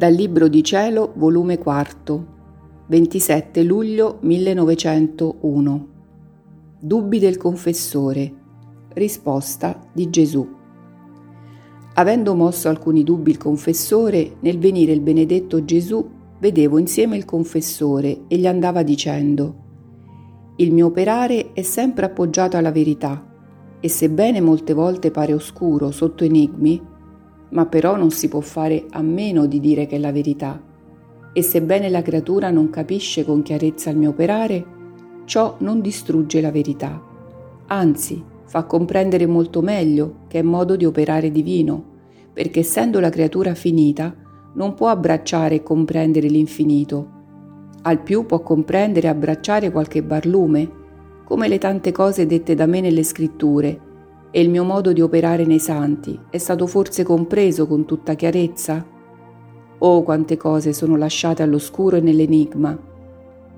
Dal Libro di Cielo, volume 4, 27 luglio 1901. Dubbi del confessore. Risposta di Gesù. Avendo mosso alcuni dubbi il confessore, nel venire il benedetto Gesù, vedevo insieme il confessore e gli andava dicendo, Il mio operare è sempre appoggiato alla verità, e sebbene molte volte pare oscuro sotto enigmi, ma però non si può fare a meno di dire che è la verità. E sebbene la creatura non capisce con chiarezza il mio operare, ciò non distrugge la verità. Anzi, fa comprendere molto meglio che è modo di operare divino, perché essendo la creatura finita, non può abbracciare e comprendere l'infinito. Al più può comprendere e abbracciare qualche barlume, come le tante cose dette da me nelle scritture, e il mio modo di operare nei santi è stato forse compreso con tutta chiarezza? Oh, quante cose sono lasciate all'oscuro e nell'enigma!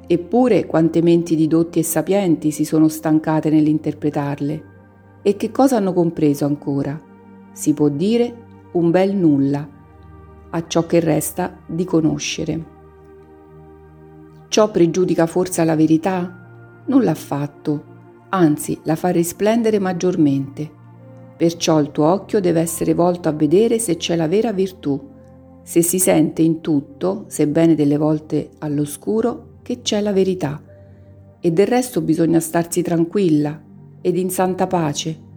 Eppure quante menti di dotti e sapienti si sono stancate nell'interpretarle. E che cosa hanno compreso ancora? Si può dire un bel nulla, a ciò che resta di conoscere. Ciò pregiudica forse la verità? Non l'ha fatto anzi la fa risplendere maggiormente. Perciò il tuo occhio deve essere volto a vedere se c'è la vera virtù, se si sente in tutto, sebbene delle volte all'oscuro, che c'è la verità. E del resto bisogna starsi tranquilla ed in santa pace.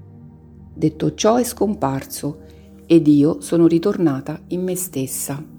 Detto ciò è scomparso ed io sono ritornata in me stessa.